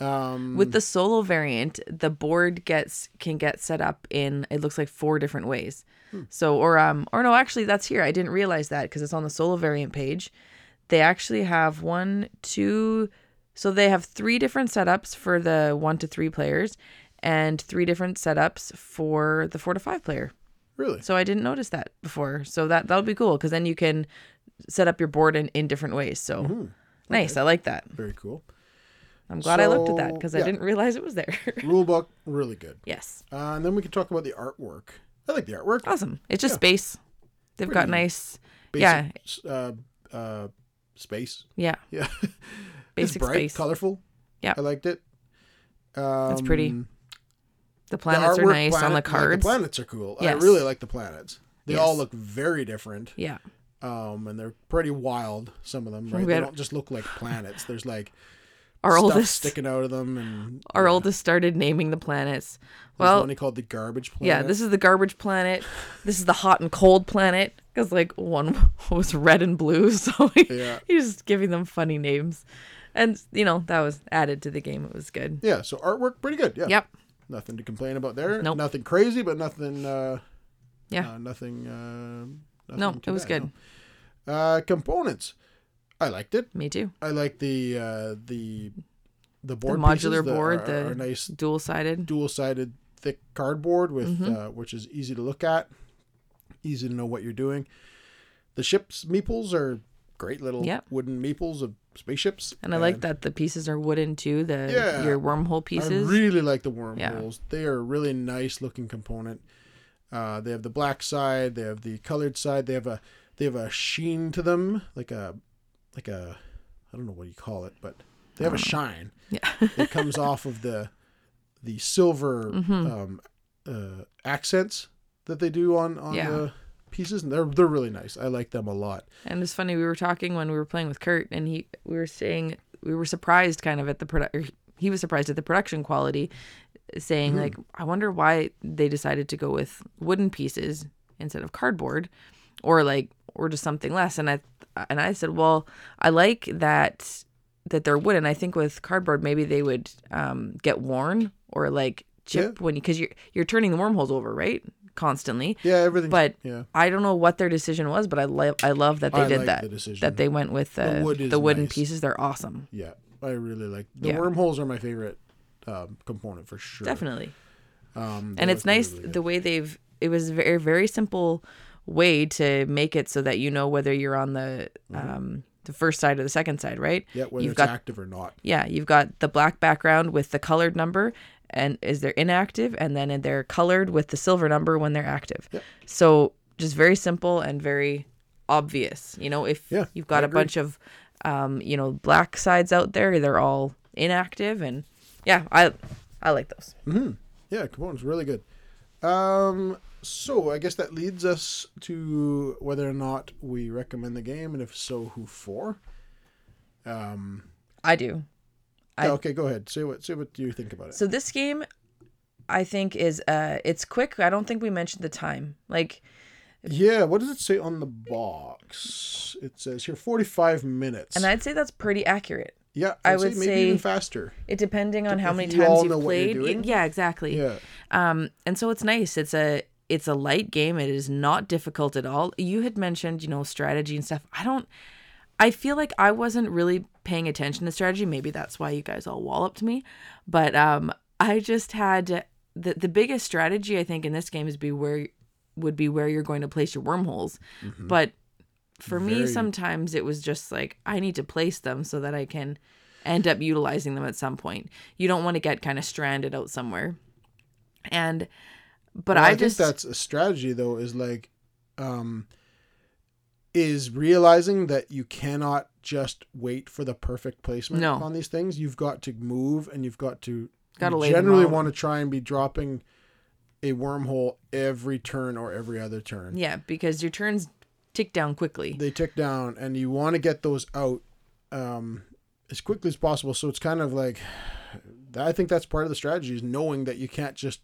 Um, With the solo variant, the board gets can get set up in it looks like four different ways. Hmm. So or um or no, actually that's here. I didn't realize that because it's on the solo variant page. They actually have one, two so they have three different setups for the one to three players and three different setups for the four to five player. really. So I didn't notice that before. So that that'll be cool because then you can set up your board in, in different ways. So Mm-hmm. nice. I like that. Very cool. I'm glad I looked at that because yeah. I didn't realize it was there. Rule book, really good. yes. Uh, and then we can talk about the artwork. I like the artwork. Awesome. It's just Yeah. space. They've got Pretty nice. Basic, yeah. Uh, uh, space. Yeah. Yeah. Basic it's bright, space. colorful. Yeah. I liked it. Um, It's pretty. The the planets are artwork nice on planet- the like, cards. the planets are cool. I really like the planets. They all look very different. yeah. Um, and they're pretty wild. Some of them, right? They don't just look like planets. There's like Our oldest sticking out of them, and our yeah. oldest started naming the planets. There's Well, one he called the garbage planet. yeah, this is the garbage planet. This is the hot and cold planet because like one was red and blue, so he, Yeah. he's just giving them funny names, and you know that was added to the game. It was good. yeah. So artwork, pretty good. Yeah. Yep. Nothing to complain about there. Nope. Nothing crazy, but nothing. Uh, Yeah. uh, nothing. Uh, no, it was bad, good. no. Uh, components. I liked it. Me too. I like the uh, the the The board modular board, are, the are nice dual sided. dual sided thick cardboard with Mm-hmm. uh, which is easy to look at, easy to know what you're doing. The ships meeples are great little Yep. wooden meeples of spaceships, And I like that the pieces are wooden too. The Yeah. your wormhole pieces. I really like the wormholes. Yeah. They are a really nice looking component. Uh, they have the black side. They have the colored side. They have a they have a sheen to them, like a like a I don't know what you call it, but they have a shine. Yeah. it comes off of the the silver Mm-hmm. um, uh, accents that they do on on Yeah. the pieces, and they're they're really nice. I like them a lot. And it's funny we were talking when we were playing with Kurt, and he we were saying we were surprised kind of at the product. He was surprised at the production quality, saying Mm-hmm. like, I wonder why they decided to go with wooden pieces instead of cardboard, or like or just something less. And I and I said, well, I like that that they're wooden. I think with cardboard maybe they would um, get worn or like chip when you because you're you're turning the wormholes over right constantly. Yeah, everything. But yeah, I don't know what their decision was, but I love I love that they I did like that. the decision. That they went with the, The wood the, wooden nice. pieces. They're awesome. yeah, I really like the Yeah. wormholes are my favorite um, component for sure. Definitely. Um, And it's nice really the way they've it was very very simple way to make it so that you know whether you're on the um the first side or the second side, right? yeah, whether you've it's got active or not. yeah, you've got the black background with the colored number and is they're inactive and then they're colored with the silver number when they're active. Yep. So just very simple and very obvious. You know, if Yeah, you've got I a agree. bunch of um, you know, black sides out there, they're all inactive and yeah, I I like those. Hmm. Yeah, components really good. Um, so I guess that leads us to whether or not we recommend the game, and if so, who for? Um, I do. I- yeah, okay, go ahead. Say what say what you think about it? So this game I think is uh it's quick. I don't think we mentioned the time. Like yeah, what does it say on the box? It says here forty five minutes. and I'd say that's pretty accurate. yeah, I I'd would maybe say- even faster. It depending on how many you times you've know what you're played. Yeah, exactly. Yeah, Um, and so it's nice. It's a it's a light game. It is not difficult at all. You had mentioned, you know, strategy and stuff. I don't. I feel like I wasn't really paying attention to strategy. Maybe that's why you guys all walloped me. But um, I just had the the biggest strategy I think in this game is be where would be where you're going to place your wormholes. But for me, sometimes it was just like I need to place them so that I can end up utilizing them at some point. You don't want to get kind of stranded out somewhere. And but Well, I, I, just think that's a strategy though. Is like, um, is realizing that you cannot just wait for the perfect placement No. on these things. You've got to move, and you've got to. Gotta you generally want to try and be dropping a wormhole every turn or every other turn. yeah, because your turns tick down quickly. They tick down, and you want to get those out um, as quickly as possible. So it's kind of like, I think that's part of the strategy is knowing that you can't just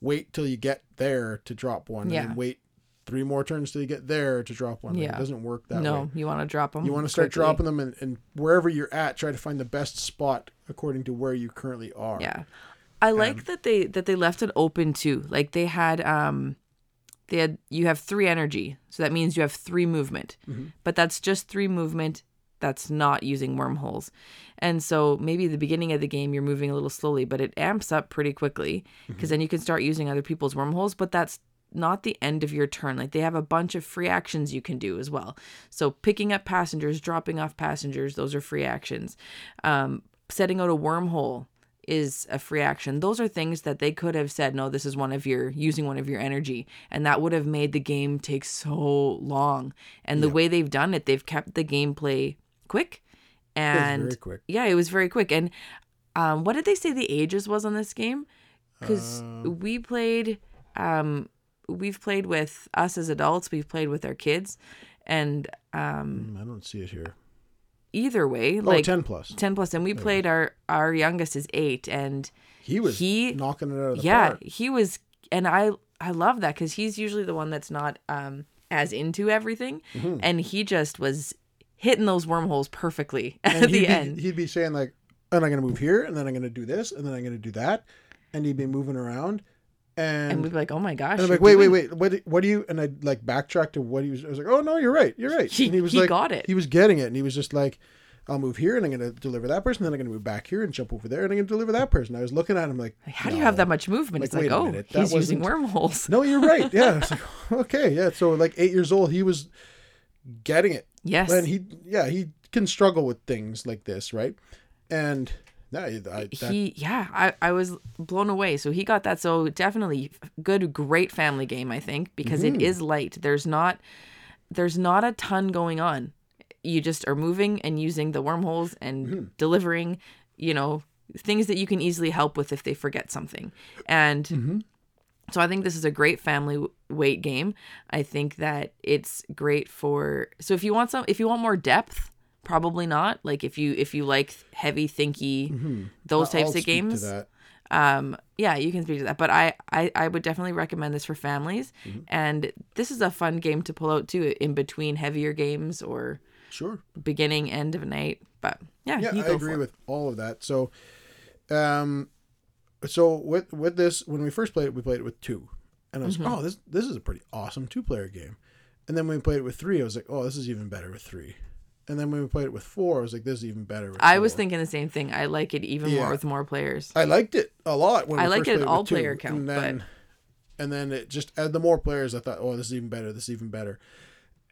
wait till you get there to drop one, Yeah. and then wait three more turns till you get there to drop one. Yeah. it doesn't work that no, way. No, you want to drop them. You want to start dropping them, and, and wherever you're at, try to find the best spot according to where you currently are. Yeah. I like that they that they left it open too. Like they had um they had you have 3 energy. So that means you have 3 movement. Mm-hmm. But that's just 3 movement that's not using wormholes. And so maybe the beginning of the game you're moving a little slowly, but it amps up pretty quickly because then you can start using other people's wormholes, but that's not the end of your turn. Like they have a bunch of free actions you can do as well. So picking up passengers, dropping off passengers, those are free actions. Um, setting out a wormhole is a free action. Those are things that they could have said, no, this is one of your using one of your energy. And that would have made the game take so long. And the way they've done it, they've kept the gameplay quick. And very quick. yeah, it was very quick. And um, what did they say the ages was on this game? Because Um, we played, um, we've played with us as adults, we've played with our kids. And um, Mm, I don't see it here. either way, Oh, like 10 10 plus and we played our our youngest is 8 and He was he- knocking it out of the yeah park. he was and i i love that because he's usually the one that's not um as into everything Mm-hmm. and he just was hitting those wormholes perfectly at And the be, end He'd be saying like, oh, and I'm going to move here, and then I'm going to do this, and then I'm going to do that. And he'd be moving around. And, and we'd be like oh my gosh and I'm like, wait, wait, doing- wait. What, do- what do you, and I'd like backtrack to what he was, I was like, oh, no, you're right. You're right. He- and he was he like, got it. He was getting it. And he was just like, I'll move here, and I'm going to deliver that person. Then I'm going to move back here and jump over there, and I'm going to deliver that person. I was looking at him like, how do you have that much movement Like, it's like wait oh minute, he's using wormholes No, you're right. Yeah. Like, okay. Yeah. So like eight years old, he was getting it. Yes And he, yeah, he can struggle with things like this, right? And yeah, that, he yeah I, I was blown away so he got that so definitely good great family game i think because Mm-hmm. it is light there's not there's not a ton going on you just are moving and using the wormholes and Mm-hmm. delivering you know things that you can easily help with if they forget something and Mm-hmm. So i think this is a great family weight game i think that it's great for so if you want some if you want more depth probably not like if you if you like heavy thinky those Mm-hmm. I'll types of games um yeah you can speak to that but I, I i would definitely recommend this for families Mm-hmm. and this is a fun game to pull out too in between heavier games or Sure. beginning end of night but yeah, Yeah, I agree with all of that. So, um, so with with this, when we first played it, we played it with two, and I was Mm-hmm. like, oh, this this is a pretty awesome two player game. And then when we played it with three, I was like, oh, this is even better with three. And then when we played it with four, I was like, this is even better. With i was thinking the same thing i like it even Yeah. more with more players I liked it a lot when I we like first it at played all with two, player count, and then, and then it just add the more players. I thought, oh, this is even better. This is even better.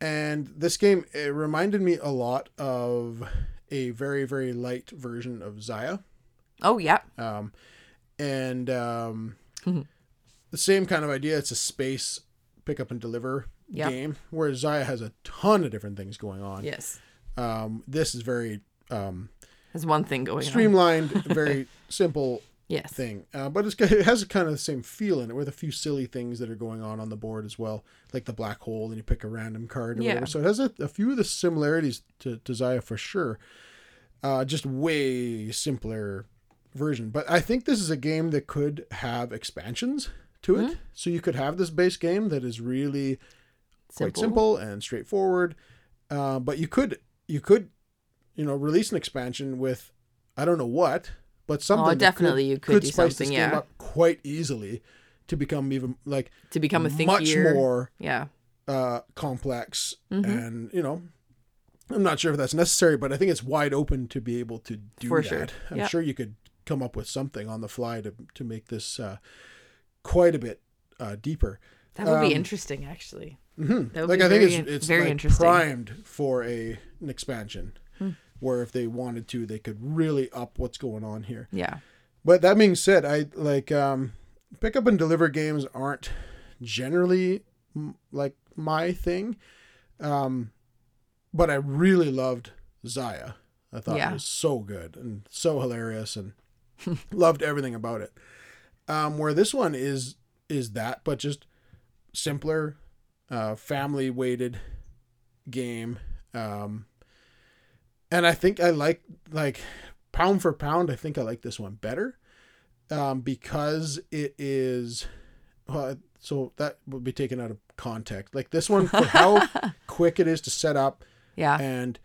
And this game it reminded me a lot of a very very light version of Xia, oh yeah um, and um, Mhm. the same kind of idea. It's a space pick up and deliver Yep. game, whereas Xia has a ton of different things going on. yes Um, this is very um, there's one thing going on streamlined, very simple yes thing. Uh, but it's, it has kind of the same feel in it with a few silly things that are going on on the board as well, like the black hole, and you pick a random card or Yeah. whatever. So it has a, a few of the similarities to, to Xia for sure. Uh, just way simpler version. But I think this is a game that could have expansions to Mm-hmm. it. So you could have this base game that is really quite simple and straightforward. Uh, but you could you could you know release an expansion with I don't know what, but something Oh, definitely you could do spice something, this game up quite easily to become even like to become a thinkier much more yeah uh, complex Mhm. and you know. I'm not sure if that's necessary, but I think it's wide open to be able to do For that. sure. I'm Yep. sure you could come up with something on the fly to to make this uh, quite a bit uh, deeper. that would Um, be interesting actually hmm That would Like be I think very- it's it's very like interesting. primed for a an expansion, Hmm. where if they wanted to, they could really up what's going on here. yeah But that being said, I like um, pick up and deliver games aren't generally m- like my thing, um, but I really loved Xia. I thought Yeah. it was so good and so hilarious, and loved everything about it. Um, where this one is is that, but just simpler, uh, family weighted game. Um, and I think I like like pound for pound. I think I like this one better um, because it is. Uh, so that would be taken out of context. Like this one, for how quick it is to set up yeah and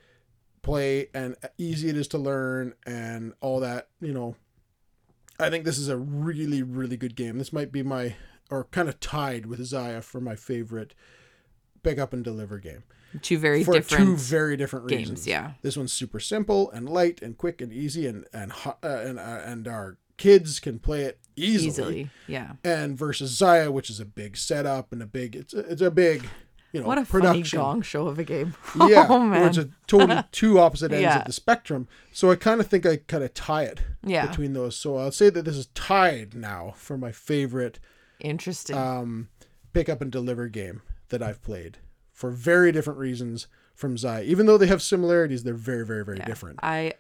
play, and easy it is to learn, and all that. You know, I think this is a really, really good game. This might be my, or kind of tied with Xia for my favorite pick up and deliver game two very for two different very different games reasons. yeah This one's super simple and light and quick and easy, and and uh, and uh, and our kids can play it easily. easily yeah And versus Xia, which is a big setup and a big it's a, it's a big you know What a production. gong show of a game. Yeah, oh man. it's a totally two opposite ends Yeah. of the spectrum. So I kind of think I kind of tie it Yeah. between those. So I'll say that this is tied now for my favorite Interesting. um, pick up and deliver game that I've played for very different reasons from Zai. Even though they have similarities, they're very, very, very different. I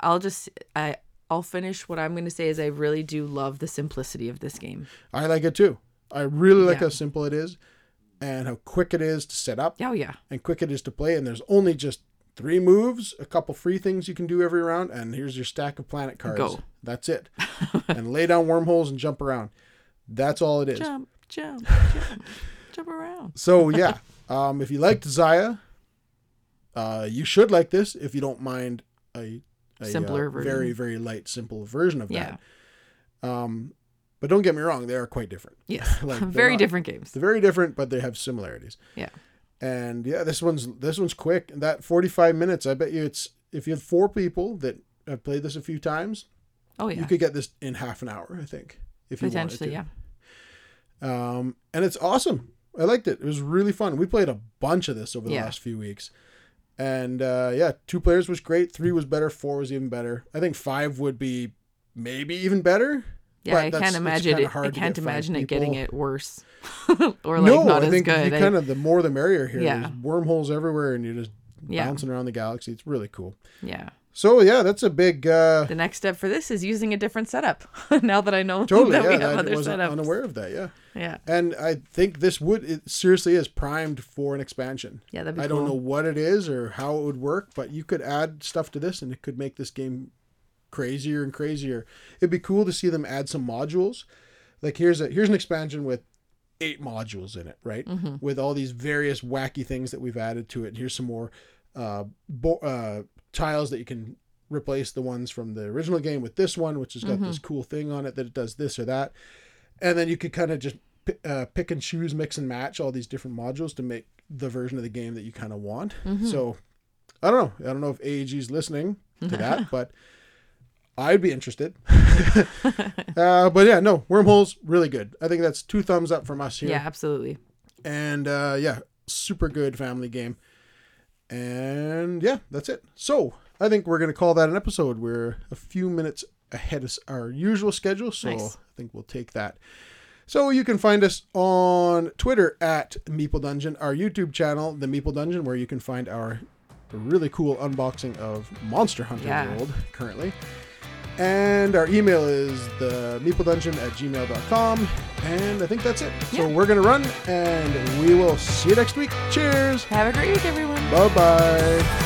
I'll just I I'll finish what I'm going to say is I really do love the simplicity of this game. I like it too. I really like Yeah. how simple it is and how quick it is to set up Oh yeah. and quick it is to play. And there's only just three moves, a couple free things you can do every round, and here's your stack of planet cards. Go. That's it. and lay down wormholes and jump around. That's all it is. Jump, jump, jump, jump around. So yeah, um, if you liked Xia, uh, you should like this. If you don't mind a, a Simpler uh, version. very very light, simple version of Yeah. that. Um, but don't get me wrong, they are quite different. Yes. Like, Very not- different games. They're very different, but they have similarities. Yeah. And yeah, this one's this one's quick. That forty five minutes, I bet you it's if you have four people that have played this a few times, Oh yeah. you could get this in half an hour. I think if you Potentially, yeah. Um, and it's awesome. I liked it. It was really fun. We played a bunch of this over the Yeah. last few weeks. And uh, yeah, two players was great. Three was better. Four was even better. I think five would be maybe even better. Yeah, but I can't imagine it. I can't imagine it getting it worse or like no, not I as think good. you I- kind of the more the merrier here. Yeah. There's wormholes everywhere, and you're just Yeah. bouncing around the galaxy. It's really cool. yeah. So yeah, that's a big uh, The next step for this is using a different setup. now that I know totally. that we have I other wasn't setups. unaware of that. Yeah, Yeah. and I think this would it seriously is primed for an expansion. Yeah, that'd be I cool. don't know what it is or how it would work, but you could add stuff to this and it could make this game crazier and crazier. It'd be cool to see them add some modules. Like here's a here's an expansion with eight modules in it, right? Mm-hmm. With all these various wacky things that we've added to it. Here's some more uh, bo- uh, tiles that you can replace the ones from the original game with this one, which has got Mm-hmm. this cool thing on it that it does this or that. And then you could kind of just pi- uh, pick and choose, mix and match all these different modules to make the version of the game that you kind of want. Mm-hmm. So I don't know. I don't know if AEG is listening to that, but I'd be interested. uh, but yeah, no, wormholes really good. I think that's two thumbs up from us here. Yeah, absolutely. And uh, yeah, super good family game. And yeah, that's it. So I think we're gonna call that an episode. We're a few minutes ahead of our usual schedule, so Nice. I think we'll take that. So you can find us on Twitter at Meeple Dungeon, our YouTube channel, The Meeple Dungeon, where you can find our really cool unboxing of Monster Hunter Yeah. World currently. And our email is the meepledungeon at gmail.com. And I think that's it. So Yeah. we're going to run and we will see you next week. Cheers. Have a great week, everyone. Bye bye.